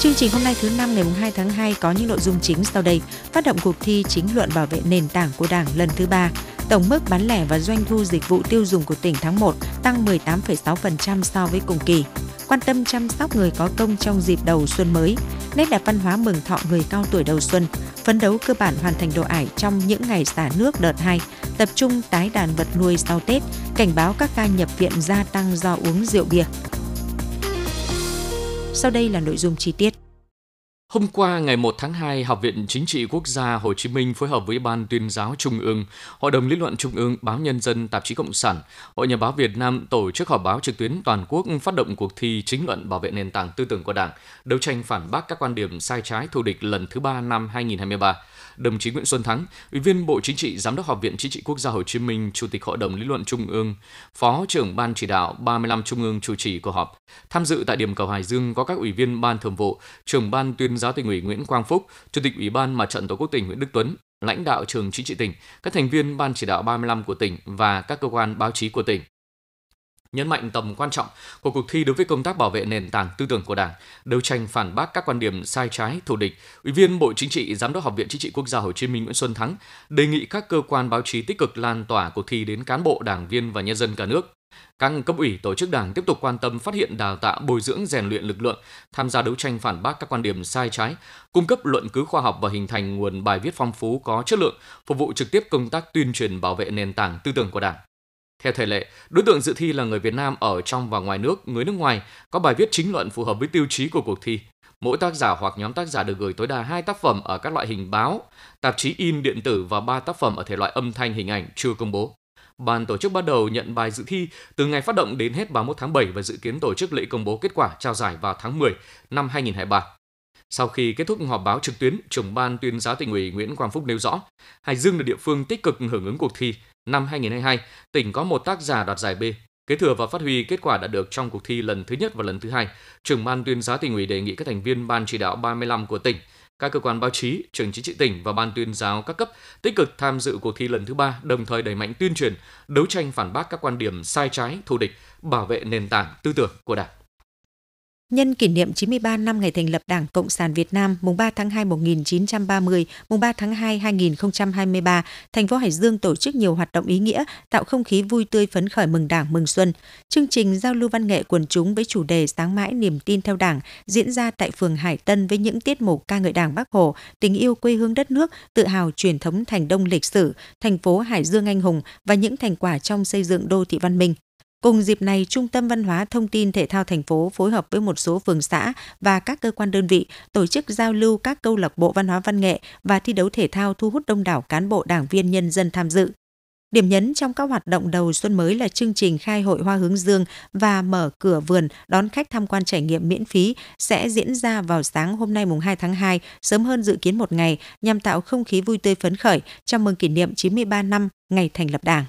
Chương trình hôm nay thứ năm ngày 2 tháng 2 có những nội dung chính sau đây. Phát động cuộc thi chính luận bảo vệ nền tảng của Đảng lần thứ ba. Tổng mức bán lẻ và doanh thu dịch vụ tiêu dùng của tỉnh tháng 1 tăng 18,6% so với cùng kỳ. Quan tâm chăm sóc người có công trong dịp đầu xuân mới. Nét đẹp văn hóa mừng thọ người cao tuổi đầu xuân. Phấn đấu cơ bản hoàn thành độ ải trong những ngày xả nước đợt 2. Tập trung tái đàn vật nuôi sau Tết. Cảnh báo các ca nhập viện gia tăng do uống rượu bia. Sau đây là nội dung chi tiết. Hôm qua ngày 1 tháng 2, Học viện Chính trị Quốc gia Hồ Chí Minh phối hợp với Ban tuyên giáo Trung ương, Hội đồng lý luận Trung ương, Báo Nhân dân, Tạp chí Cộng sản, Hội Nhà báo Việt Nam tổ chức họp báo trực tuyến toàn quốc phát động cuộc thi chính luận bảo vệ nền tảng tư tưởng của Đảng, đấu tranh phản bác các quan điểm sai trái thù địch lần thứ ba năm 2023 đồng chí Nguyễn Xuân Thắng, Ủy viên Bộ Chính trị, Giám đốc Học viện Chính trị Quốc gia Hồ Chí Minh, Chủ tịch Hội đồng Lý luận Trung ương, Phó trưởng Ban chỉ đạo 35 Trung ương chủ trì cuộc họp. Tham dự tại điểm cầu Hải Dương có các ủy viên Ban Thường vụ, trưởng Ban Tuyên giáo tỉnh ủy Nguyễn Quang Phúc, Chủ tịch Ủy ban Mặt trận Tổ quốc tỉnh Nguyễn Đức Tuấn, lãnh đạo trường chính trị tỉnh, các thành viên Ban chỉ đạo 35 của tỉnh và các cơ quan báo chí của tỉnh nhấn mạnh tầm quan trọng của cuộc thi đối với công tác bảo vệ nền tảng tư tưởng của Đảng, đấu tranh phản bác các quan điểm sai trái, thù địch. Ủy viên Bộ Chính trị, Giám đốc Học viện Chính trị Quốc gia Hồ Chí Minh Nguyễn Xuân Thắng đề nghị các cơ quan báo chí tích cực lan tỏa cuộc thi đến cán bộ, đảng viên và nhân dân cả nước. Các cấp ủy tổ chức đảng tiếp tục quan tâm phát hiện đào tạo bồi dưỡng rèn luyện lực lượng, tham gia đấu tranh phản bác các quan điểm sai trái, cung cấp luận cứ khoa học và hình thành nguồn bài viết phong phú có chất lượng, phục vụ trực tiếp công tác tuyên truyền bảo vệ nền tảng tư tưởng của Đảng. Theo thể lệ, đối tượng dự thi là người Việt Nam ở trong và ngoài nước, người nước ngoài, có bài viết chính luận phù hợp với tiêu chí của cuộc thi. Mỗi tác giả hoặc nhóm tác giả được gửi tối đa 2 tác phẩm ở các loại hình báo, tạp chí in điện tử và 3 tác phẩm ở thể loại âm thanh hình ảnh chưa công bố. Ban tổ chức bắt đầu nhận bài dự thi từ ngày phát động đến hết 31 tháng 7 và dự kiến tổ chức lễ công bố kết quả trao giải vào tháng 10 năm 2023. Sau khi kết thúc họp báo trực tuyến, trưởng ban tuyên giáo tỉnh ủy Nguyễn Quang Phúc nêu rõ, Hải Dương là địa phương tích cực hưởng ứng cuộc thi, Năm 2022, tỉnh có một tác giả đoạt giải B. Kế thừa và phát huy kết quả đã được trong cuộc thi lần thứ nhất và lần thứ hai, trưởng ban tuyên giáo tỉnh ủy đề nghị các thành viên ban chỉ đạo 35 của tỉnh, các cơ quan báo chí, trường chính trị tỉnh và ban tuyên giáo các cấp tích cực tham dự cuộc thi lần thứ ba, đồng thời đẩy mạnh tuyên truyền, đấu tranh phản bác các quan điểm sai trái, thù địch, bảo vệ nền tảng tư tưởng của Đảng. Nhân kỷ niệm 93 năm ngày thành lập Đảng Cộng sản Việt Nam mùng 3 tháng 2 1930, mùng 3 tháng 2 2023, thành phố Hải Dương tổ chức nhiều hoạt động ý nghĩa, tạo không khí vui tươi phấn khởi mừng Đảng mừng xuân. Chương trình giao lưu văn nghệ quần chúng với chủ đề Sáng mãi niềm tin theo Đảng diễn ra tại phường Hải Tân với những tiết mục ca ngợi Đảng Bắc Hồ, tình yêu quê hương đất nước, tự hào truyền thống thành đông lịch sử, thành phố Hải Dương anh hùng và những thành quả trong xây dựng đô thị văn minh. Cùng dịp này, Trung tâm Văn hóa Thông tin Thể thao thành phố phối hợp với một số phường xã và các cơ quan đơn vị tổ chức giao lưu các câu lạc bộ văn hóa văn nghệ và thi đấu thể thao thu hút đông đảo cán bộ đảng viên nhân dân tham dự. Điểm nhấn trong các hoạt động đầu xuân mới là chương trình khai hội hoa hướng dương và mở cửa vườn đón khách tham quan trải nghiệm miễn phí sẽ diễn ra vào sáng hôm nay mùng 2 tháng 2, sớm hơn dự kiến một ngày nhằm tạo không khí vui tươi phấn khởi chào mừng kỷ niệm 93 năm ngày thành lập Đảng.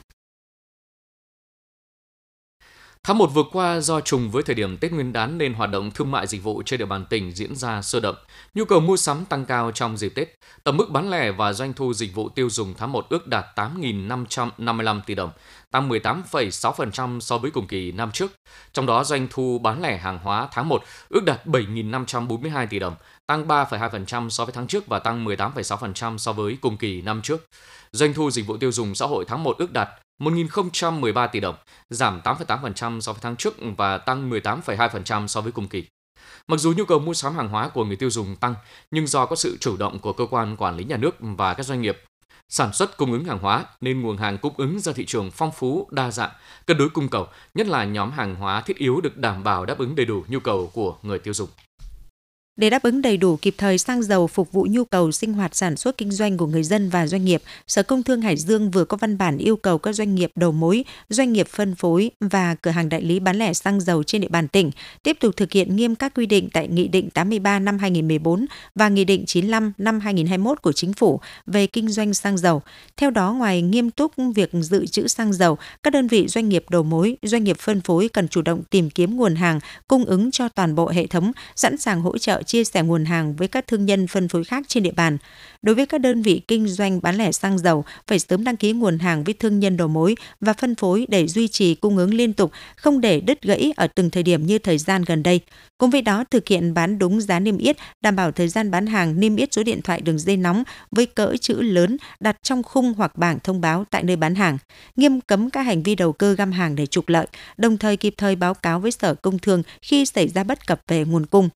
Tháng 1 vừa qua do trùng với thời điểm Tết Nguyên đán nên hoạt động thương mại dịch vụ trên địa bàn tỉnh diễn ra sôi động. Nhu cầu mua sắm tăng cao trong dịp Tết. Tổng mức bán lẻ và doanh thu dịch vụ tiêu dùng tháng 1 ước đạt 8.555 tỷ đồng, tăng 18,6% so với cùng kỳ năm trước. Trong đó doanh thu bán lẻ hàng hóa tháng 1 ước đạt 7.542 tỷ đồng, tăng 3,2% so với tháng trước và tăng 18,6% so với cùng kỳ năm trước. Doanh thu dịch vụ tiêu dùng xã hội tháng 1 ước đạt 1.013 tỷ đồng, giảm 8,8% so với tháng trước và tăng 18,2% so với cùng kỳ. Mặc dù nhu cầu mua sắm hàng hóa của người tiêu dùng tăng, nhưng do có sự chủ động của cơ quan quản lý nhà nước và các doanh nghiệp sản xuất cung ứng hàng hóa nên nguồn hàng cung ứng ra thị trường phong phú, đa dạng, cân đối cung cầu, nhất là nhóm hàng hóa thiết yếu được đảm bảo đáp ứng đầy đủ nhu cầu của người tiêu dùng. Để đáp ứng đầy đủ kịp thời xăng dầu phục vụ nhu cầu sinh hoạt sản xuất kinh doanh của người dân và doanh nghiệp, Sở Công Thương Hải Dương vừa có văn bản yêu cầu các doanh nghiệp đầu mối, doanh nghiệp phân phối và cửa hàng đại lý bán lẻ xăng dầu trên địa bàn tỉnh tiếp tục thực hiện nghiêm các quy định tại Nghị định 83 năm 2014 và Nghị định 95 năm 2021 của Chính phủ về kinh doanh xăng dầu. Theo đó, ngoài nghiêm túc việc dự trữ xăng dầu, các đơn vị doanh nghiệp đầu mối, doanh nghiệp phân phối cần chủ động tìm kiếm nguồn hàng cung ứng cho toàn bộ hệ thống, sẵn sàng hỗ trợ chia sẻ nguồn hàng với các thương nhân phân phối khác trên địa bàn. Đối với các đơn vị kinh doanh bán lẻ xăng dầu, phải sớm đăng ký nguồn hàng với thương nhân đầu mối và phân phối để duy trì cung ứng liên tục, không để đứt gãy ở từng thời điểm như thời gian gần đây. Cùng với đó, thực hiện bán đúng giá niêm yết, đảm bảo thời gian bán hàng niêm yết số điện thoại đường dây nóng với cỡ chữ lớn đặt trong khung hoặc bảng thông báo tại nơi bán hàng, nghiêm cấm các hành vi đầu cơ găm hàng để trục lợi, đồng thời kịp thời báo cáo với Sở Công Thương khi xảy ra bất cập về nguồn cung.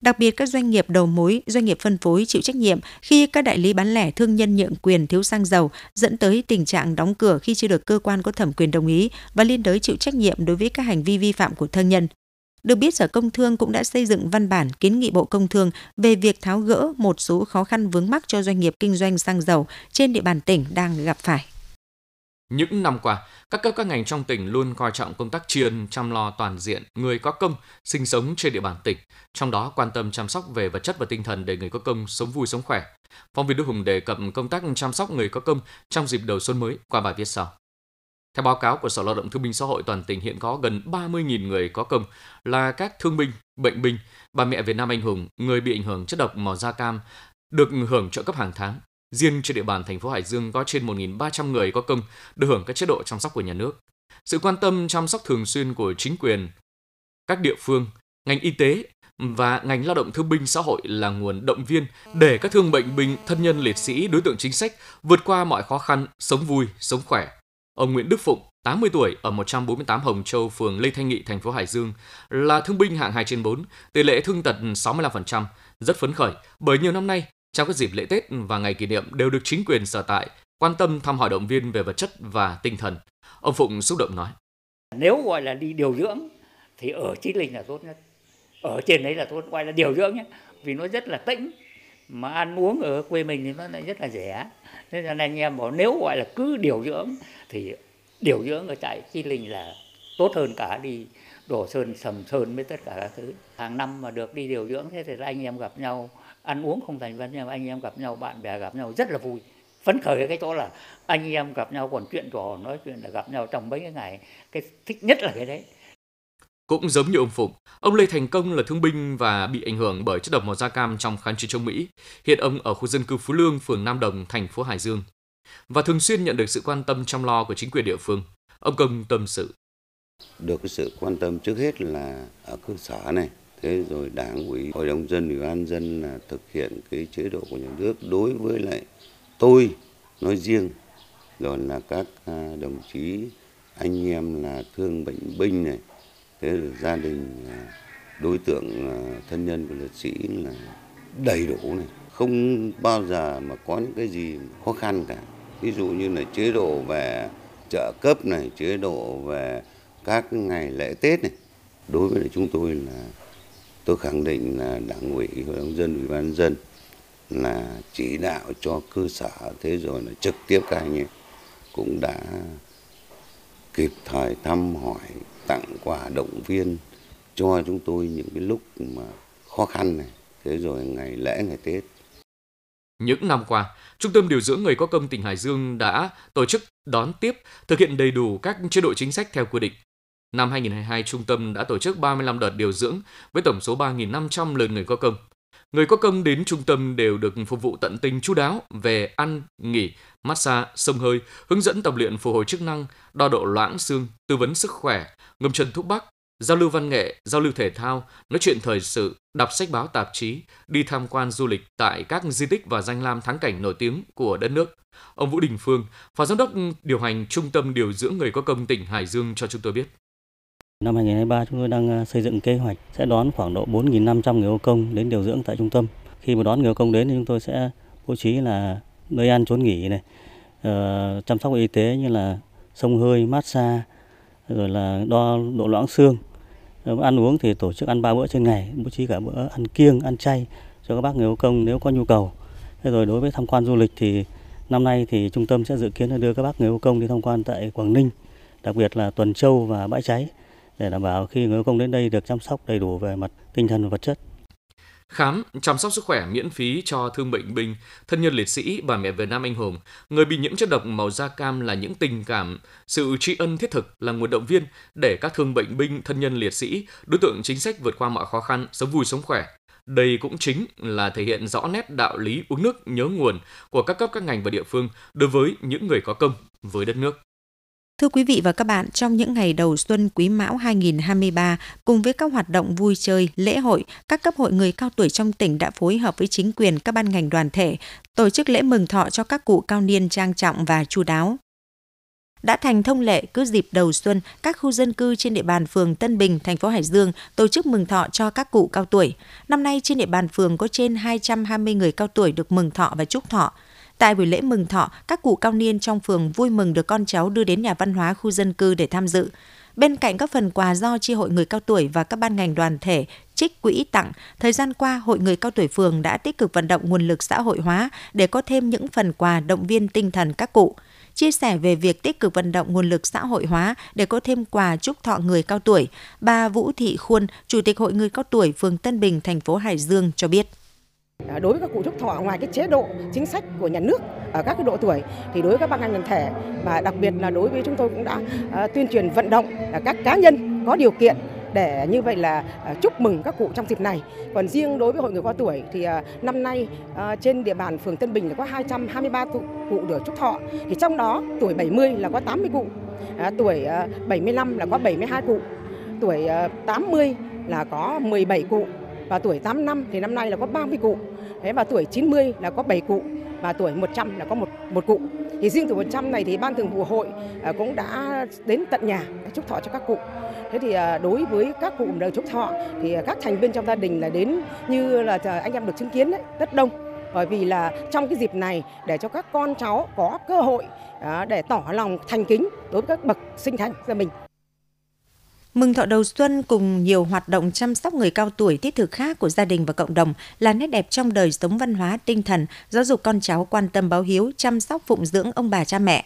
Đặc biệt các doanh nghiệp đầu mối, doanh nghiệp phân phối chịu trách nhiệm khi các đại lý bán lẻ thương nhân nhượng quyền thiếu xăng dầu dẫn tới tình trạng đóng cửa khi chưa được cơ quan có thẩm quyền đồng ý và liên đới chịu trách nhiệm đối với các hành vi vi phạm của thương nhân. Được biết, Sở Công Thương cũng đã xây dựng văn bản kiến nghị Bộ Công Thương về việc tháo gỡ một số khó khăn vướng mắc cho doanh nghiệp kinh doanh xăng dầu trên địa bàn tỉnh đang gặp phải. Những năm qua, các cấp các ngành trong tỉnh luôn coi trọng công tác tri chăm lo toàn diện người có công sinh sống trên địa bàn tỉnh, trong đó quan tâm chăm sóc về vật chất và tinh thần để người có công sống vui sống khỏe. Phóng viên Đức Hùng đề cập công tác chăm sóc người có công trong dịp đầu xuân mới qua bài viết sau. Theo báo cáo của Sở Lao động Thương binh Xã hội toàn tỉnh hiện có gần 30.000 người có công là các thương binh, bệnh binh, bà mẹ Việt Nam anh hùng, người bị ảnh hưởng chất độc màu da cam được hưởng trợ cấp hàng tháng. Riêng trên địa bàn thành phố Hải Dương có trên 1.300 người có công được hưởng các chế độ chăm sóc của nhà nước. Sự quan tâm chăm sóc thường xuyên của chính quyền, các địa phương, ngành y tế và ngành lao động thương binh xã hội là nguồn động viên để các thương bệnh binh, thân nhân liệt sĩ, đối tượng chính sách vượt qua mọi khó khăn, sống vui, sống khỏe. Ông Nguyễn Đức Phụng, 80 tuổi ở 148 Hồng Châu, phường Lê Thanh Nghị, thành phố Hải Dương, là thương binh hạng 2 trên 4, tỷ lệ thương tật 65%, rất phấn khởi bởi nhiều năm nay trong các dịp lễ Tết và ngày kỷ niệm đều được chính quyền sở tại quan tâm thăm hỏi động viên về vật chất và tinh thần. Ông Phụng xúc động nói. Nếu gọi là đi điều dưỡng thì ở Chí Linh là tốt nhất. Ở trên đấy là tốt, gọi là điều dưỡng nhé. Vì nó rất là tĩnh. Mà ăn uống ở quê mình thì nó lại rất là rẻ. Thế nên anh em bảo nếu gọi là cứ điều dưỡng thì điều dưỡng ở tại Chí Linh là tốt hơn cả đi đổ sơn sầm sơn với tất cả các thứ hàng năm mà được đi điều dưỡng thế thì anh em gặp nhau ăn uống không thành vấn đề anh em gặp nhau bạn bè gặp nhau rất là vui phấn khởi cái chỗ là anh em gặp nhau còn chuyện trò nói chuyện là gặp nhau trong mấy cái ngày cái thích nhất là cái đấy cũng giống như ông Phụng, ông Lê Thành Công là thương binh và bị ảnh hưởng bởi chất độc màu da cam trong kháng chiến chống Mỹ. Hiện ông ở khu dân cư Phú Lương, phường Nam Đồng, thành phố Hải Dương. Và thường xuyên nhận được sự quan tâm chăm lo của chính quyền địa phương. Ông Công tâm sự. Được cái sự quan tâm trước hết là ở cơ sở này, thế rồi đảng, ủy, hội đồng dân, ủy ban dân là thực hiện cái chế độ của nhà nước. Đối với lại tôi, nói riêng, rồi là các à, đồng chí, anh em là thương bệnh binh này, thế rồi gia đình à, đối tượng à, thân nhân của liệt sĩ là đầy đủ này. Không bao giờ mà có những cái gì khó khăn cả. Ví dụ như là chế độ về trợ cấp này, chế độ về các ngày lễ tết này. Đối với chúng tôi là tôi khẳng định là đảng ủy hội đồng dân ủy ban dân là chỉ đạo cho cơ sở. Thế rồi là trực tiếp các anh ấy cũng đã kịp thời thăm hỏi tặng quà động viên cho chúng tôi những cái lúc mà khó khăn này. Thế rồi ngày lễ ngày tết. Những năm qua, Trung tâm điều dưỡng người có công tỉnh Hải Dương đã tổ chức đón tiếp, thực hiện đầy đủ các chế độ chính sách theo quy định. Năm 2022, trung tâm đã tổ chức 35 đợt điều dưỡng với tổng số 3.500 lượt người có công. Người có công đến trung tâm đều được phục vụ tận tình chú đáo về ăn, nghỉ, massage, sông hơi, hướng dẫn tập luyện phục hồi chức năng, đo độ loãng xương, tư vấn sức khỏe, ngâm chân thuốc bắc, giao lưu văn nghệ, giao lưu thể thao, nói chuyện thời sự, đọc sách báo tạp chí, đi tham quan du lịch tại các di tích và danh lam thắng cảnh nổi tiếng của đất nước. Ông Vũ Đình Phương, Phó Giám đốc điều hành Trung tâm Điều dưỡng Người có công tỉnh Hải Dương cho chúng tôi biết. Năm 2023 chúng tôi đang ờ, xây dựng kế hoạch sẽ đón khoảng độ 4.500 người ô công đến điều dưỡng tại trung tâm. Khi mà đón người ô công đến thì chúng tôi sẽ bố trí là nơi ăn trốn nghỉ này, uh, chăm sóc y tế như là sông hơi, massage, rồi là đo độ loãng xương. Ờ, ăn uống thì tổ chức ăn ba bữa trên ngày, bố trí cả bữa ăn kiêng, ăn chay cho các bác người ô công nếu có nhu cầu. Thế rồi đối với tham quan du lịch thì năm nay thì trung tâm sẽ dự kiến là đưa các bác người ô công đi tham quan tại Quảng Ninh, đặc biệt là Tuần Châu và Bãi Cháy để đảm bảo khi người công đến đây được chăm sóc đầy đủ về mặt tinh thần và vật chất. Khám, chăm sóc sức khỏe miễn phí cho thương bệnh binh, thân nhân liệt sĩ, bà mẹ Việt Nam anh hùng, người bị nhiễm chất độc màu da cam là những tình cảm, sự tri ân thiết thực là nguồn động viên để các thương bệnh binh, thân nhân liệt sĩ, đối tượng chính sách vượt qua mọi khó khăn, sống vui sống khỏe. Đây cũng chính là thể hiện rõ nét đạo lý uống nước nhớ nguồn của các cấp các ngành và địa phương đối với những người có công với đất nước. Thưa quý vị và các bạn, trong những ngày đầu xuân Quý Mão 2023, cùng với các hoạt động vui chơi, lễ hội, các cấp hội người cao tuổi trong tỉnh đã phối hợp với chính quyền các ban ngành đoàn thể tổ chức lễ mừng thọ cho các cụ cao niên trang trọng và chu đáo. Đã thành thông lệ cứ dịp đầu xuân, các khu dân cư trên địa bàn phường Tân Bình, thành phố Hải Dương tổ chức mừng thọ cho các cụ cao tuổi. Năm nay trên địa bàn phường có trên 220 người cao tuổi được mừng thọ và chúc thọ. Tại buổi lễ mừng thọ, các cụ cao niên trong phường vui mừng được con cháu đưa đến nhà văn hóa khu dân cư để tham dự. Bên cạnh các phần quà do chi hội người cao tuổi và các ban ngành đoàn thể trích quỹ tặng, thời gian qua Hội người cao tuổi phường đã tích cực vận động nguồn lực xã hội hóa để có thêm những phần quà động viên tinh thần các cụ. Chia sẻ về việc tích cực vận động nguồn lực xã hội hóa để có thêm quà chúc thọ người cao tuổi, bà Vũ Thị Khuôn, Chủ tịch Hội người cao tuổi phường Tân Bình, thành phố Hải Dương cho biết. Ờ, đối với các cụ trúc thọ ngoài cái chế độ chính sách của nhà nước ở các cái độ tuổi thì đối với các ban ngành đoàn thể và đặc biệt là đối với chúng tôi cũng đã ờ, tuyên truyền vận động các cá nhân có điều kiện để như vậy là ờ, chúc mừng các cụ trong dịp này. Còn riêng đối với hội người cao tuổi thì năm nay trên địa bàn phường Tân Bình là có 223 cụ, cụ được chúc thọ. Thì trong đó tuổi 70 là có 80 à, cụ, tuổi 75 là có 72 cụ, tuổi 80 là có 17 cụ và tuổi 8 năm thì năm nay là có 30 cụ. Thế và tuổi 90 là có 7 cụ và tuổi 100 là có một một cụ. Thì riêng tuổi 100 này thì ban thường vụ hội à, cũng đã đến tận nhà chúc thọ cho các cụ. Thế thì à, đối với các cụ được chúc thọ thì các thành viên trong gia đình là đến như là anh em được chứng kiến đấy, rất đông bởi vì là trong cái dịp này để cho các con cháu có cơ hội à, để tỏ lòng thành kính đối với các bậc sinh thành gia mình. Mừng thọ đầu xuân cùng nhiều hoạt động chăm sóc người cao tuổi thiết thực khác của gia đình và cộng đồng là nét đẹp trong đời sống văn hóa tinh thần, giáo dục con cháu quan tâm báo hiếu, chăm sóc phụng dưỡng ông bà cha mẹ.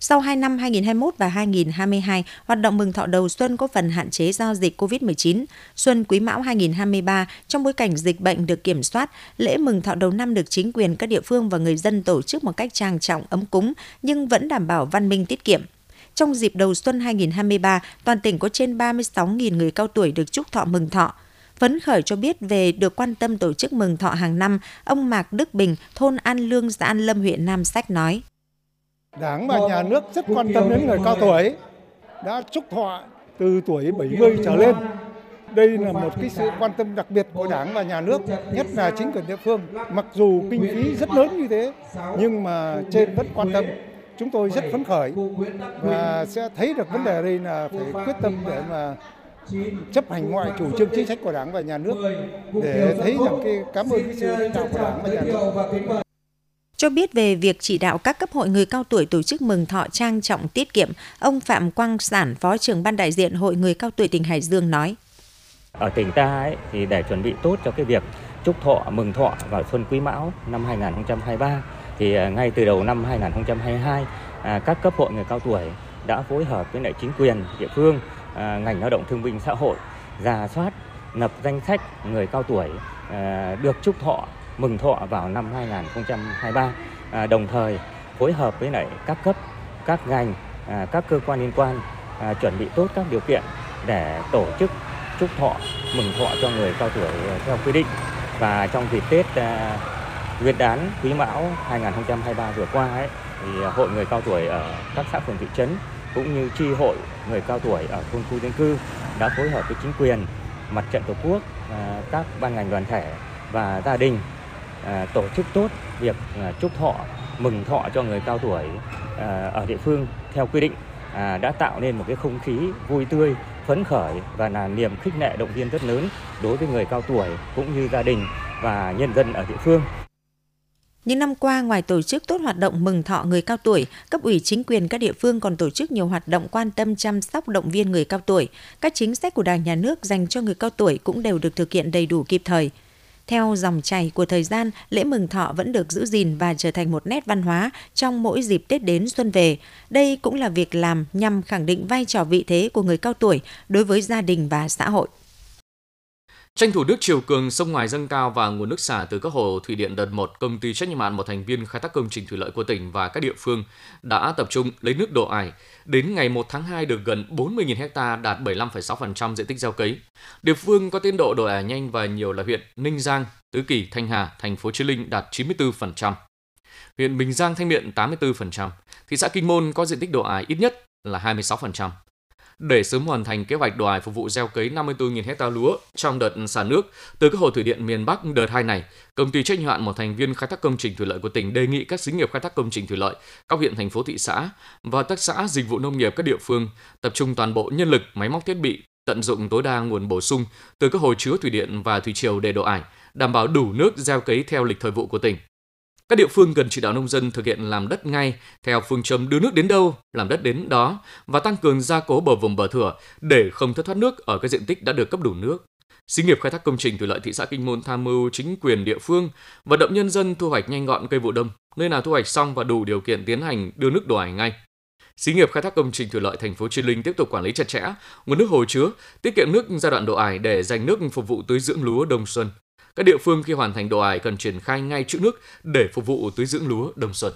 Sau 2 năm 2021 và 2022, hoạt động mừng thọ đầu xuân có phần hạn chế do dịch COVID-19. Xuân Quý Mão 2023, trong bối cảnh dịch bệnh được kiểm soát, lễ mừng thọ đầu năm được chính quyền các địa phương và người dân tổ chức một cách trang trọng ấm cúng nhưng vẫn đảm bảo văn minh tiết kiệm. Trong dịp đầu xuân 2023, toàn tỉnh có trên 36.000 người cao tuổi được chúc thọ mừng thọ. Phấn khởi cho biết về được quan tâm tổ chức mừng thọ hàng năm, ông Mạc Đức Bình, thôn An Lương, xã An Lâm, huyện Nam Sách nói. Đảng và nhà nước rất quan tâm đến người cao tuổi, đã chúc thọ từ tuổi 70 trở lên. Đây là một cái sự quan tâm đặc biệt của Đảng và nhà nước, nhất là chính quyền địa phương. Mặc dù kinh phí rất lớn như thế, nhưng mà trên vẫn quan tâm chúng tôi rất phấn khởi và sẽ thấy được vấn đề đây là phải quyết tâm để mà chấp hành mọi chủ trương chính sách của Đảng và Nhà nước để thấy rằng cái cảm ơn cái sự lãnh đạo của Đảng và Nhà nước. Cho biết về việc chỉ đạo các cấp hội người cao tuổi tổ chức mừng thọ trang trọng tiết kiệm, ông Phạm Quang Sản, Phó trưởng ban đại diện Hội người cao tuổi tỉnh Hải Dương nói. Ở tỉnh ta ấy, thì để chuẩn bị tốt cho cái việc chúc thọ mừng thọ vào xuân Quý Mão năm 2023 thì à, ngay từ đầu năm 2022 à, các cấp hội người cao tuổi đã phối hợp với lại chính quyền địa phương à, ngành lao động thương binh xã hội giả soát lập danh sách người cao tuổi à, được chúc thọ mừng thọ vào năm 2023 à, đồng thời phối hợp với lại các cấp các ngành các cơ quan liên quan chuẩn bị tốt các điều kiện để tổ chức chúc thọ mừng thọ cho người cao tuổi theo quy định. Và trong dịp Tết Nguyên đán Quý Mão 2023 vừa qua ấy, thì à, hội người cao tuổi ở các xã phường thị trấn cũng như tri hội người cao tuổi ở thôn khu dân cư đã phối hợp với chính quyền, mặt trận tổ quốc, à, các ban ngành đoàn thể và gia đình à, tổ chức tốt việc chúc thọ, mừng thọ cho người cao tuổi ở địa phương theo quy định đã tạo nên một cái không khí vui tươi, phấn khởi và là niềm khích lệ động viên rất lớn đối với người cao tuổi cũng như gia đình và nhân dân ở địa phương. Những năm qua, ngoài tổ chức tốt hoạt động mừng thọ người cao tuổi, cấp ủy chính quyền các địa phương còn tổ chức nhiều hoạt động quan tâm chăm sóc động viên người cao tuổi. Các chính sách của Đảng nhà nước dành cho người cao tuổi cũng đều được thực hiện đầy đủ kịp thời. Theo dòng chảy của thời gian, lễ mừng thọ vẫn được giữ gìn và trở thành một nét văn hóa trong mỗi dịp Tết đến xuân về. Đây cũng là việc làm nhằm khẳng định vai trò vị thế của người cao tuổi đối với gia đình và xã hội. Tranh thủ nước chiều cường sông ngoài dâng cao và nguồn nước xả từ các hồ thủy điện đợt 1, công ty trách nhiệm hạn một thành viên khai thác công trình thủy lợi của tỉnh và các địa phương đã tập trung lấy nước đổ ải. Đến ngày 1 tháng 2 được gần 40.000 ha đạt 75,6% diện tích gieo cấy. Địa phương có tiến độ đổ ải nhanh và nhiều là huyện Ninh Giang, Tứ Kỳ, Thanh Hà, thành phố Chí Linh đạt 94%. Huyện Bình Giang, Thanh Miện 84%. Thị xã Kinh Môn có diện tích đổ ải ít nhất là 26% để sớm hoàn thành kế hoạch đoài phục vụ gieo cấy 54.000 hecta lúa trong đợt xả nước từ các hồ thủy điện miền Bắc đợt 2 này. Công ty trách nhiệm hạn một thành viên khai thác công trình thủy lợi của tỉnh đề nghị các xí nghiệp khai thác công trình thủy lợi, các huyện thành phố thị xã và các xã dịch vụ nông nghiệp các địa phương tập trung toàn bộ nhân lực, máy móc thiết bị, tận dụng tối đa nguồn bổ sung từ các hồ chứa thủy điện và thủy triều để đổ ải, đảm bảo đủ nước gieo cấy theo lịch thời vụ của tỉnh. Các địa phương cần chỉ đạo nông dân thực hiện làm đất ngay theo phương châm đưa nước đến đâu, làm đất đến đó và tăng cường gia cố bờ vùng bờ thửa để không thất thoát nước ở các diện tích đã được cấp đủ nước. Xí nghiệp khai thác công trình thủy lợi thị xã Kinh Môn tham mưu chính quyền địa phương vận động nhân dân thu hoạch nhanh gọn cây vụ đông, nơi nào thu hoạch xong và đủ điều kiện tiến hành đưa nước đổ ải ngay. Xí nghiệp khai thác công trình thủy lợi thành phố Chí Linh tiếp tục quản lý chặt chẽ nguồn nước hồ chứa, tiết kiệm nước giai đoạn đổ ải để dành nước phục vụ tưới dưỡng lúa đông xuân. Các địa phương khi hoàn thành đồ ải cần triển khai ngay chữ nước để phục vụ tưới dưỡng lúa đông xuân.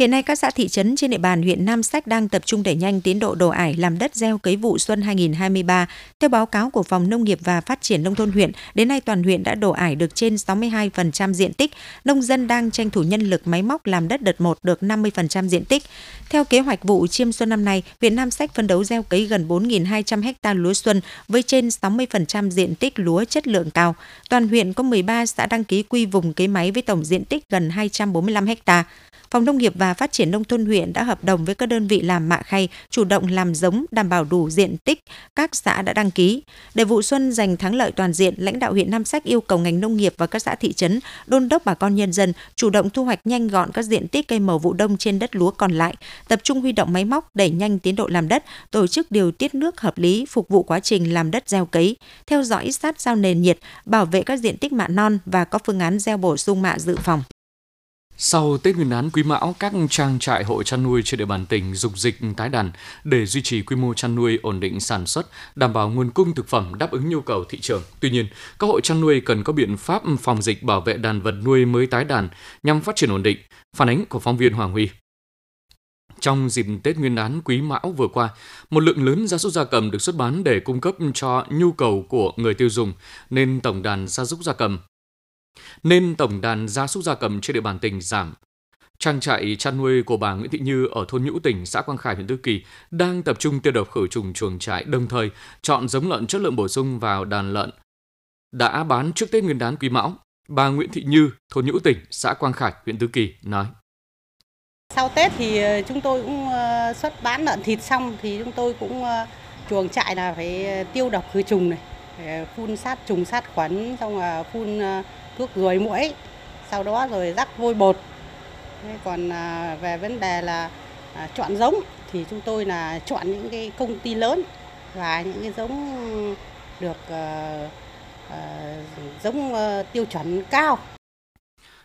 Hiện nay các xã thị trấn trên địa bàn huyện Nam Sách đang tập trung đẩy nhanh tiến độ đổ ải làm đất gieo cấy vụ xuân 2023. Theo báo cáo của Phòng Nông nghiệp và Phát triển nông thôn huyện, đến nay toàn huyện đã đổ ải được trên 62% diện tích. Nông dân đang tranh thủ nhân lực máy móc làm đất đợt 1 được 50% diện tích. Theo kế hoạch vụ chiêm xuân năm nay, huyện Nam Sách phấn đấu gieo cấy gần 4.200 ha lúa xuân với trên 60% diện tích lúa chất lượng cao. Toàn huyện có 13 xã đăng ký quy vùng cấy máy với tổng diện tích gần 245 ha. Phòng Nông nghiệp và Phát triển Nông thôn huyện đã hợp đồng với các đơn vị làm mạ khay, chủ động làm giống, đảm bảo đủ diện tích các xã đã đăng ký. Để vụ xuân giành thắng lợi toàn diện, lãnh đạo huyện Nam Sách yêu cầu ngành nông nghiệp và các xã thị trấn đôn đốc bà con nhân dân chủ động thu hoạch nhanh gọn các diện tích cây màu vụ đông trên đất lúa còn lại, tập trung huy động máy móc đẩy nhanh tiến độ làm đất, tổ chức điều tiết nước hợp lý phục vụ quá trình làm đất gieo cấy, theo dõi sát sao nền nhiệt, bảo vệ các diện tích mạ non và có phương án gieo bổ sung mạ dự phòng. Sau Tết Nguyên đán Quý Mão, các trang trại hộ chăn nuôi trên địa bàn tỉnh dục dịch tái đàn để duy trì quy mô chăn nuôi ổn định sản xuất, đảm bảo nguồn cung thực phẩm đáp ứng nhu cầu thị trường. Tuy nhiên, các hộ chăn nuôi cần có biện pháp phòng dịch bảo vệ đàn vật nuôi mới tái đàn nhằm phát triển ổn định. Phản ánh của phóng viên Hoàng Huy. Trong dịp Tết Nguyên đán Quý Mão vừa qua, một lượng lớn gia súc gia cầm được xuất bán để cung cấp cho nhu cầu của người tiêu dùng, nên tổng đàn gia súc gia cầm nên tổng đàn gia súc gia cầm trên địa bàn tỉnh giảm. Trang trại chăn nuôi của bà Nguyễn Thị Như ở thôn Nhũ Tỉnh, xã Quang Khải, huyện Tứ Kỳ đang tập trung tiêu độc khử trùng chuồng trại, đồng thời chọn giống lợn chất lượng bổ sung vào đàn lợn đã bán trước Tết Nguyên đán Quý Mão. Bà Nguyễn Thị Như, thôn Nhũ Tỉnh, xã Quang Khải, huyện Tứ Kỳ nói. Sau Tết thì ờ, chúng tôi cũng ờ, xuất bán lợn thịt xong thì chúng tôi cũng ờ, chuồng trại là phải tiêu độc khử trùng này, phun sát trùng sát khuẩn xong là phun thuốc ruồi muỗi, sau đó rồi rắc vôi bột. Còn à, về vấn đề là à, chọn giống thì chúng tôi là chọn những cái công ty lớn và những cái giống được ờ, ờ, giống ờ, tiêu chuẩn cao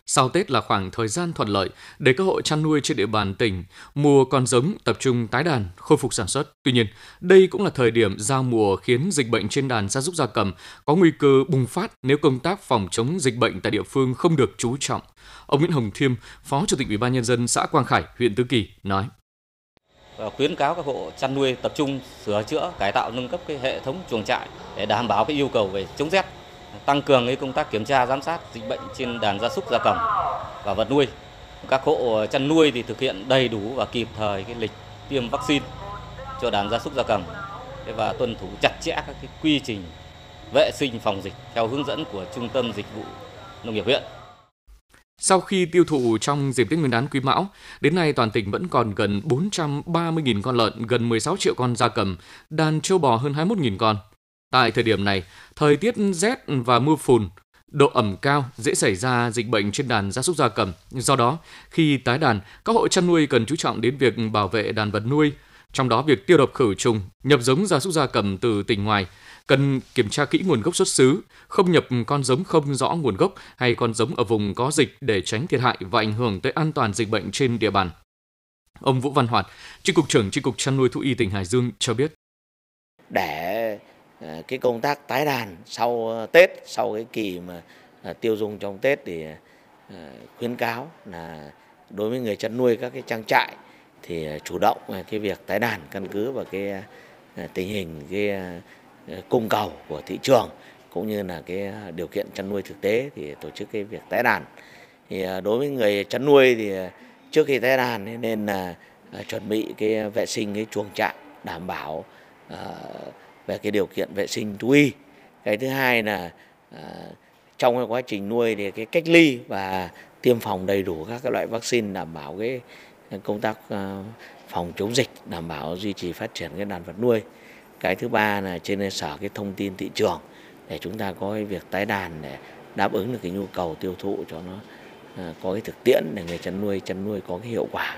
sau Tết là khoảng thời gian thuận lợi để các hộ chăn nuôi trên địa bàn tỉnh mua con giống tập trung tái đàn, khôi phục sản xuất. Tuy nhiên, đây cũng là thời điểm giao mùa khiến dịch bệnh trên đàn gia súc gia cầm có nguy cơ bùng phát nếu công tác phòng chống dịch bệnh tại địa phương không được chú trọng. Ông Nguyễn Hồng Thiêm, Phó Chủ tịch Ủy ban nhân dân xã Quang Khải, huyện Tứ Kỳ nói: và khuyến cáo các hộ chăn nuôi tập trung sửa chữa, cải tạo nâng cấp cái hệ thống chuồng trại để đảm bảo cái yêu cầu về chống rét tăng cường cái công tác kiểm tra giám sát dịch bệnh trên đàn gia súc gia cầm và vật nuôi. Các hộ chăn nuôi thì thực hiện đầy đủ và kịp thời cái lịch tiêm vaccine cho đàn gia súc gia cầm và tuân thủ chặt chẽ các cái quy trình vệ sinh phòng dịch theo hướng dẫn của Trung tâm Dịch vụ Nông nghiệp huyện. Sau khi tiêu thụ trong dịp Tết Nguyên đán Quý Mão, đến nay toàn tỉnh vẫn còn gần 430.000 con lợn, gần 16 triệu con gia cầm, đàn trâu bò hơn 21.000 con. Tại thời điểm này, thời tiết rét và mưa phùn, độ ẩm cao dễ xảy ra dịch bệnh trên đàn gia súc gia cầm. Do đó, khi tái đàn, các hộ chăn nuôi cần chú trọng đến việc bảo vệ đàn vật nuôi, trong đó việc tiêu độc khử trùng, nhập giống gia súc gia cầm từ tỉnh ngoài, cần kiểm tra kỹ nguồn gốc xuất xứ, không nhập con giống không rõ nguồn gốc hay con giống ở vùng có dịch để tránh thiệt hại và ảnh hưởng tới an toàn dịch bệnh trên địa bàn. Ông Vũ Văn Hoạt, Chi cục trưởng Chi cục chăn nuôi thú y tỉnh Hải Dương cho biết. Để Ờ, cái công tác tái đàn sau ờ, Tết, sau cái kỳ mà ờ, tiêu dùng trong Tết thì khuyến cáo là đối với người chăn nuôi các cái trang trại thì chủ động cái việc tái đàn căn cứ vào cái tình hình cái cung cầu của thị trường cũng như là cái điều kiện chăn nuôi thực tế thì tổ chức cái việc tái đàn. Thì đối với người chăn nuôi thì trước khi tái đàn nên là chuẩn bị cái vệ sinh cái chuồng trại đảm bảo về cái điều kiện vệ sinh thú y. Cái thứ hai là à, trong cái quá trình nuôi thì cái cách ly và tiêm phòng đầy đủ các cái loại vaccine đảm bảo cái công tác à, phòng chống dịch, đảm bảo duy trì phát triển cái đàn vật nuôi. Cái thứ ba là trên cơ sở cái thông tin thị trường để chúng ta có cái việc tái đàn để đáp ứng được cái nhu cầu tiêu thụ cho nó à, có cái thực tiễn để người chăn nuôi chăn nuôi có cái hiệu quả.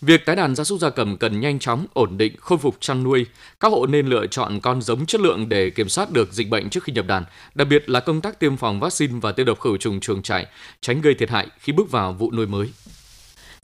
Việc tái đàn gia súc gia cầm cần nhanh chóng, ổn định, khôi phục chăn nuôi. Các hộ nên lựa chọn con giống chất lượng để kiểm soát được dịch bệnh trước khi nhập đàn, đặc biệt là công tác tiêm phòng vaccine và tiêu độc khử trùng chuồng trại, tránh gây thiệt hại khi bước vào vụ nuôi mới.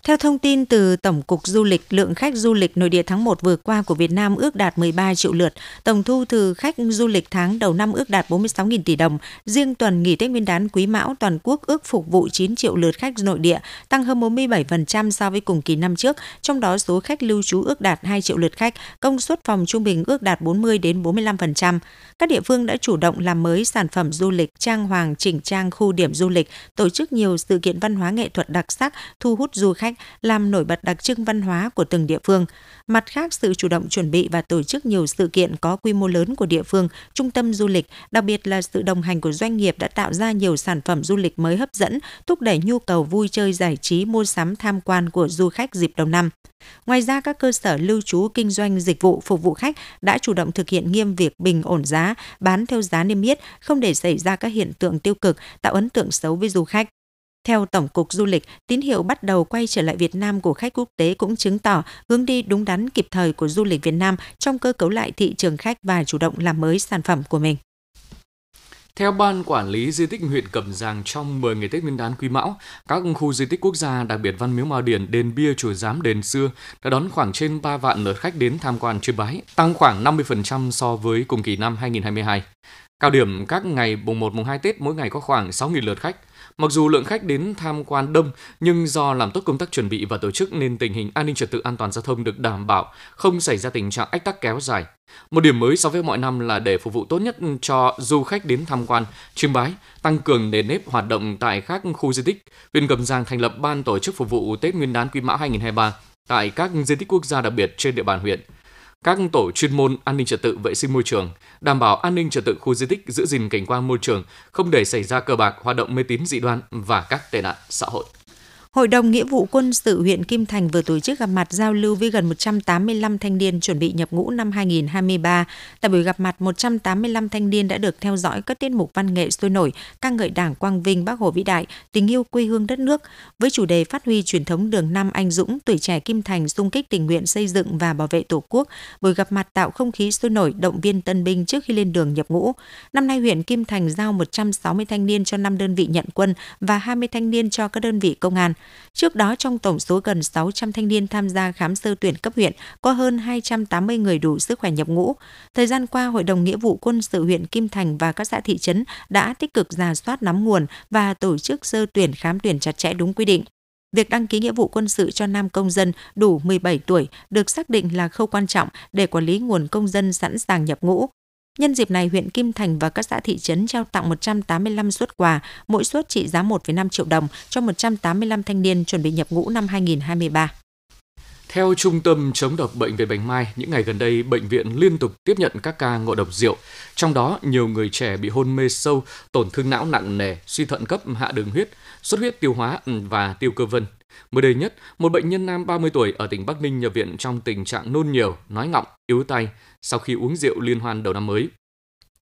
Theo thông tin từ Tổng cục Du lịch, lượng khách du lịch nội địa tháng 1 vừa qua của Việt Nam ước đạt 13 triệu lượt. Tổng thu từ khách du lịch tháng đầu năm ước đạt 46.000 tỷ đồng. Riêng tuần nghỉ Tết Nguyên đán Quý Mão, toàn quốc ước phục vụ 9 triệu lượt khách nội địa, tăng hơn 47% so với cùng kỳ năm trước. Trong đó, số khách lưu trú ước đạt 2 triệu lượt khách, công suất phòng trung bình ước đạt 40 đến 45%. Các địa phương đã chủ động làm mới sản phẩm du lịch, trang hoàng, chỉnh trang khu điểm du lịch, tổ chức nhiều sự kiện văn hóa nghệ thuật đặc sắc, thu hút du khách, làm nổi bật đặc trưng văn hóa của từng địa phương. Mặt khác, sự chủ động chuẩn bị và tổ chức nhiều sự kiện có quy mô lớn của địa phương, trung tâm du lịch, đặc biệt là sự đồng hành của doanh nghiệp đã tạo ra nhiều sản phẩm du lịch mới hấp dẫn, thúc đẩy nhu cầu vui chơi giải trí, mua sắm tham quan của du khách dịp đầu năm. Ngoài ra, các cơ sở lưu trú kinh doanh dịch vụ phục vụ khách đã chủ động thực hiện nghiêm việc bình ổn giá, bán theo giá niêm yết, không để xảy ra các hiện tượng tiêu cực, tạo ấn tượng xấu với du khách. Theo Tổng cục Du lịch, tín hiệu bắt đầu quay trở lại Việt Nam của khách quốc tế cũng chứng tỏ hướng đi đúng đắn kịp thời của du lịch Việt Nam trong cơ cấu lại thị trường khách và chủ động làm mới sản phẩm của mình. Theo Ban Quản lý Di tích huyện Cẩm Giàng trong 10 ngày Tết Nguyên đán Quý Mão, các khu di tích quốc gia, đặc biệt Văn Miếu Mao Điền, Đền Bia, Chùa Giám, Đền Xưa đã đón khoảng trên 3 vạn lượt khách đến tham quan chiêm bái, tăng khoảng 50% so với cùng kỳ năm 2022. Cao điểm các ngày mùng 1, mùng 2 Tết mỗi ngày có khoảng 6.000 lượt khách. Mặc dù lượng khách đến tham quan đông, nhưng do làm tốt công tác chuẩn bị và tổ chức nên tình hình an ninh trật tự an toàn giao thông được đảm bảo, không xảy ra tình trạng ách tắc kéo dài. Một điểm mới so với mọi năm là để phục vụ tốt nhất cho du khách đến tham quan, chiêm bái, tăng cường nền nếp hoạt động tại các khu di tích. Huyện Cẩm Giang thành lập ban tổ chức phục vụ Tết Nguyên đán Quý Mão 2023 tại các di tích quốc gia đặc biệt trên địa bàn huyện các tổ chuyên môn an ninh trật tự vệ sinh môi trường, đảm bảo an ninh trật tự khu di tích, giữ gìn cảnh quan môi trường, không để xảy ra cờ bạc, hoạt động mê tín dị đoan và các tệ nạn xã hội. Hội đồng Nghĩa vụ quân sự huyện Kim Thành vừa tổ chức gặp mặt giao lưu với gần 185 thanh niên chuẩn bị nhập ngũ năm 2023. Tại buổi gặp mặt, 185 thanh niên đã được theo dõi các tiết mục văn nghệ sôi nổi, ca ngợi Đảng Quang Vinh, Bác Hồ vĩ đại, tình yêu quê hương đất nước, với chủ đề phát huy truyền thống đường năm anh dũng, tuổi trẻ Kim Thành xung kích tình nguyện xây dựng và bảo vệ Tổ quốc. Buổi gặp mặt tạo không khí sôi nổi, động viên tân binh trước khi lên đường nhập ngũ. Năm nay huyện Kim Thành giao 160 thanh niên cho 5 đơn vị nhận quân và 20 thanh niên cho các đơn vị công an. Trước đó, trong tổng số gần 600 thanh niên tham gia khám sơ tuyển cấp huyện, có hơn 280 người đủ sức khỏe nhập ngũ. Thời gian qua, Hội đồng Nghĩa vụ quân sự huyện Kim Thành và các xã thị trấn đã tích cực giả soát nắm nguồn và tổ chức sơ tuyển khám tuyển chặt chẽ đúng quy định. Việc đăng ký nghĩa vụ quân sự cho nam công dân đủ 17 tuổi được xác định là khâu quan trọng để quản lý nguồn công dân sẵn sàng nhập ngũ. Nhân dịp này, huyện Kim Thành và các xã thị trấn trao tặng 185 suất quà, mỗi suất trị giá 1,5 triệu đồng cho 185 thanh niên chuẩn bị nhập ngũ năm 2023. Theo Trung tâm chống độc bệnh viện Bạch Mai, những ngày gần đây, bệnh viện liên tục tiếp nhận các ca ngộ độc rượu. Trong đó, nhiều người trẻ bị hôn mê sâu, tổn thương não nặng nề, suy thận cấp, hạ đường huyết, xuất huyết tiêu hóa ừ, và tiêu cơ vân. Mới đây nhất, một bệnh nhân nam 30 tuổi ở tỉnh Bắc Ninh nhập viện trong tình trạng nôn nhiều, nói ngọng, yếu tay sau khi uống rượu liên hoan đầu năm mới.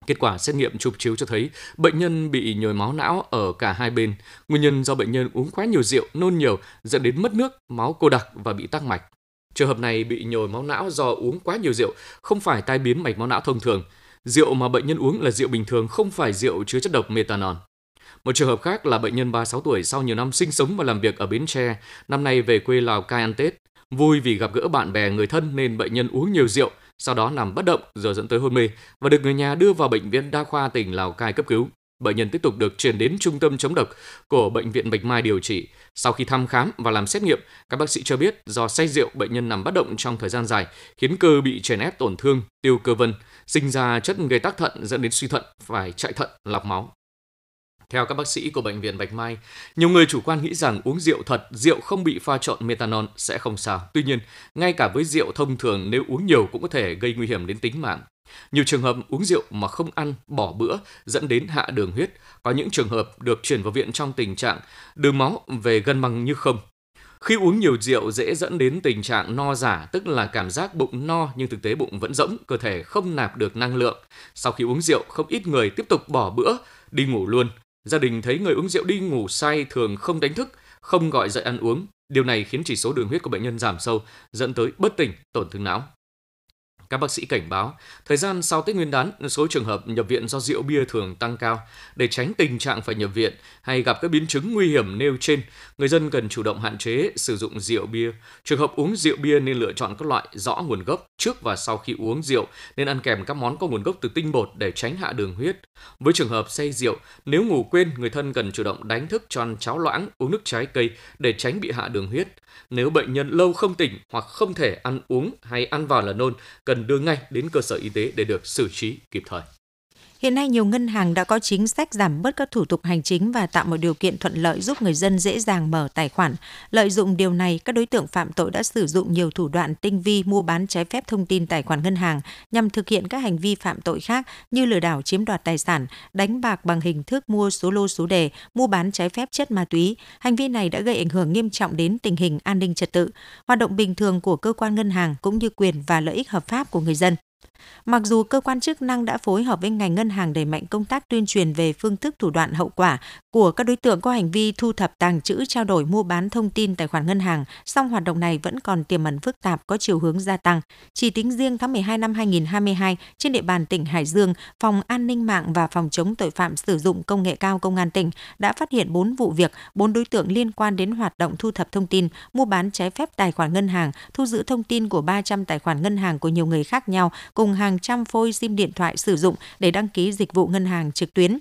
Kết quả xét nghiệm chụp chiếu cho thấy bệnh nhân bị nhồi máu não ở cả hai bên. Nguyên nhân do bệnh nhân uống quá nhiều rượu, nôn nhiều, dẫn đến mất nước, máu cô đặc và bị tắc mạch. Trường hợp này bị nhồi máu não do uống quá nhiều rượu, không phải tai biến mạch máu não thông thường. Rượu mà bệnh nhân uống là rượu bình thường, không phải rượu chứa chất độc methanol. Một trường hợp khác là bệnh nhân 36 tuổi sau nhiều năm sinh sống và làm việc ở Bến Tre, năm nay về quê Lào Cai ăn Tết. Vui vì gặp gỡ bạn bè người thân nên bệnh nhân uống nhiều rượu, sau đó nằm bất động rồi dẫn tới hôn mê và được người nhà đưa vào bệnh viện đa khoa tỉnh Lào Cai cấp cứu. Bệnh nhân tiếp tục được chuyển đến trung tâm chống độc của bệnh viện Bạch Mai điều trị. Sau khi thăm khám và làm xét nghiệm, các bác sĩ cho biết do say rượu bệnh nhân nằm bất động trong thời gian dài, khiến cơ bị chèn ép tổn thương, tiêu cơ vân, sinh ra chất gây tắc thận dẫn đến suy thận, phải chạy thận, lọc máu. Theo các bác sĩ của bệnh viện Bạch Mai, nhiều người chủ quan nghĩ rằng uống rượu thật, rượu không bị pha trộn methanol sẽ không sao. Tuy nhiên, ngay cả với rượu thông thường nếu uống nhiều cũng có thể gây nguy hiểm đến tính mạng. Nhiều trường hợp uống rượu mà không ăn, bỏ bữa dẫn đến hạ đường huyết. Có những trường hợp được chuyển vào viện trong tình trạng đường máu về gần bằng như không. Khi uống nhiều rượu dễ dẫn đến tình trạng no giả, tức là cảm giác bụng no nhưng thực tế bụng vẫn rỗng, cơ thể không nạp được năng lượng. Sau khi uống rượu, không ít người tiếp tục bỏ bữa, đi ngủ luôn. Gia đình thấy người uống rượu đi ngủ say thường không đánh thức, không gọi dậy ăn uống. Điều này khiến chỉ số đường huyết của bệnh nhân giảm sâu, dẫn tới bất tỉnh, tổn thương não. Các bác sĩ cảnh báo, thời gian sau Tết Nguyên đán, số trường hợp nhập viện do rượu bia thường tăng cao. Để tránh tình trạng phải nhập viện hay gặp các biến chứng nguy hiểm nêu trên, người dân cần chủ động hạn chế sử dụng rượu bia. Trường hợp uống rượu bia nên lựa chọn các loại rõ nguồn gốc trước và sau khi uống rượu, nên ăn kèm các món có nguồn gốc từ tinh bột để tránh hạ đường huyết. Với trường hợp say rượu, nếu ngủ quên, người thân cần chủ động đánh thức cho ăn cháo loãng, uống nước trái cây để tránh bị hạ đường huyết. Nếu bệnh nhân lâu không tỉnh hoặc không thể ăn uống hay ăn vào là nôn, cần đưa ngay đến cơ sở y tế để được xử trí kịp thời. Hiện nay nhiều ngân hàng đã có chính sách giảm bớt các thủ tục hành chính và tạo một điều kiện thuận lợi giúp người dân dễ dàng mở tài khoản. Lợi dụng điều này, các đối tượng phạm tội đã sử dụng nhiều thủ đoạn tinh vi mua bán trái phép thông tin tài khoản ngân hàng nhằm thực hiện các hành vi phạm tội khác như lừa đảo chiếm đoạt tài sản, đánh bạc bằng hình thức mua số lô số đề, mua bán trái phép chất ma túy. Hành vi này đã gây ảnh hưởng nghiêm trọng đến tình hình an ninh trật tự, hoạt động bình thường của cơ quan ngân hàng cũng như quyền và lợi ích hợp pháp của người dân. Mặc dù cơ quan chức năng đã phối hợp với ngành ngân hàng đẩy mạnh công tác tuyên truyền về phương thức thủ đoạn hậu quả của các đối tượng có hành vi thu thập tàng trữ trao đổi mua bán thông tin tài khoản ngân hàng, song hoạt động này vẫn còn tiềm ẩn phức tạp có chiều hướng gia tăng. Chỉ tính riêng tháng 12 năm 2022, trên địa bàn tỉnh Hải Dương, Phòng An ninh mạng và Phòng chống tội phạm sử dụng công nghệ cao Công an tỉnh đã phát hiện 4 vụ việc, 4 đối tượng liên quan đến hoạt động thu thập thông tin, mua bán trái phép tài khoản ngân hàng, thu giữ thông tin của 300 tài khoản ngân hàng của nhiều người khác nhau, cùng hàng trăm phôi SIM điện thoại sử dụng để đăng ký dịch vụ ngân hàng trực tuyến.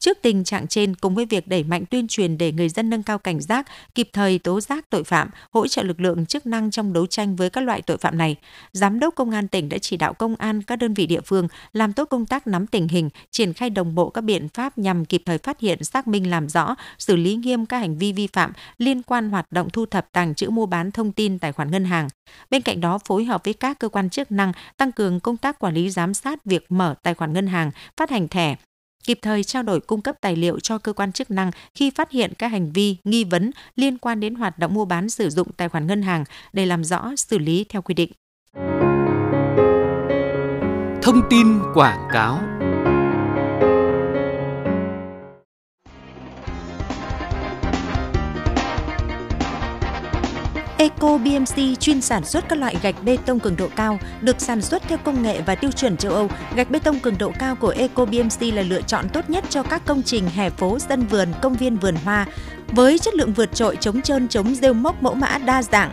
Trước tình trạng trên, cùng với việc đẩy mạnh tuyên truyền để người dân nâng cao cảnh giác, kịp thời tố giác tội phạm, hỗ trợ lực lượng chức năng trong đấu tranh với các loại tội phạm này, Giám đốc Công an tỉnh đã chỉ đạo công an các đơn vị địa phương làm tốt công tác nắm tình hình, triển khai đồng bộ các biện pháp nhằm kịp thời phát hiện, xác minh làm rõ, xử lý nghiêm các hành vi vi phạm liên quan hoạt động thu thập tàng trữ mua bán thông tin tài khoản ngân hàng. Bên cạnh đó, phối hợp với các cơ quan chức năng tăng cường công tác quản lý giám sát việc mở tài khoản ngân hàng, phát hành thẻ, kịp thời trao đổi cung cấp tài liệu cho cơ quan chức năng khi phát hiện các hành vi, nghi vấn liên quan đến hoạt động mua bán sử dụng tài khoản ngân hàng để làm rõ, xử lý theo quy định. Thông tin quảng cáo Eco BMC chuyên sản xuất các loại gạch bê tông cường độ cao, được sản xuất theo công nghệ và tiêu chuẩn châu Âu. Gạch bê tông cường độ cao của Eco BMC là lựa chọn tốt nhất cho các công trình hè phố, sân vườn, công viên vườn hoa. Với chất lượng vượt trội, chống trơn, chống rêu mốc mẫu mã đa dạng,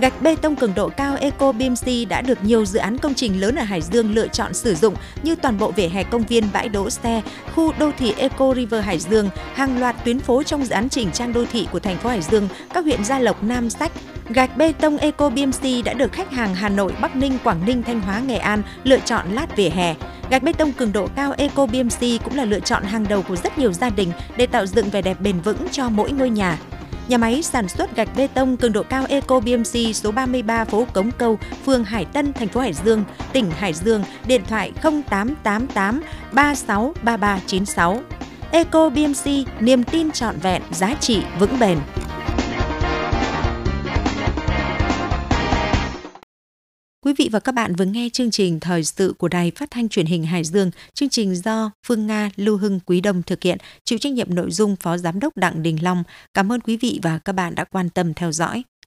Gạch bê tông cường độ cao Eco BMC đã được nhiều dự án công trình lớn ở Hải Dương lựa chọn sử dụng như toàn bộ vỉa hè công viên bãi đỗ xe, khu đô thị Eco River Hải Dương, hàng loạt tuyến phố trong dự án chỉnh trang đô thị của thành phố Hải Dương, các huyện Gia Lộc, Nam Sách, Gạch bê tông Eco BMC đã được khách hàng Hà Nội, Bắc Ninh, Quảng Ninh, Thanh Hóa, Nghệ An lựa chọn lát vỉa hè. Gạch bê tông cường độ cao Eco BMC cũng là lựa chọn hàng đầu của rất nhiều gia đình để tạo dựng vẻ đẹp bền vững cho mỗi ngôi nhà. Nhà máy sản xuất gạch bê tông cường độ cao Eco BMC số 33 phố Cống Câu, phường Hải Tân, thành phố Hải Dương, tỉnh Hải Dương, điện thoại 0888 363396. Eco BMC, niềm tin trọn vẹn, giá trị vững bền. Quý vị và các bạn vừa nghe chương trình Thời sự của Đài Phát thanh Truyền hình Hải Dương. Chương trình do Phương Nga, Lưu Hưng, Quý Đông thực hiện, chịu trách nhiệm nội dung Phó Giám đốc Đặng Đình Long. Cảm ơn quý vị và các bạn đã quan tâm theo dõi.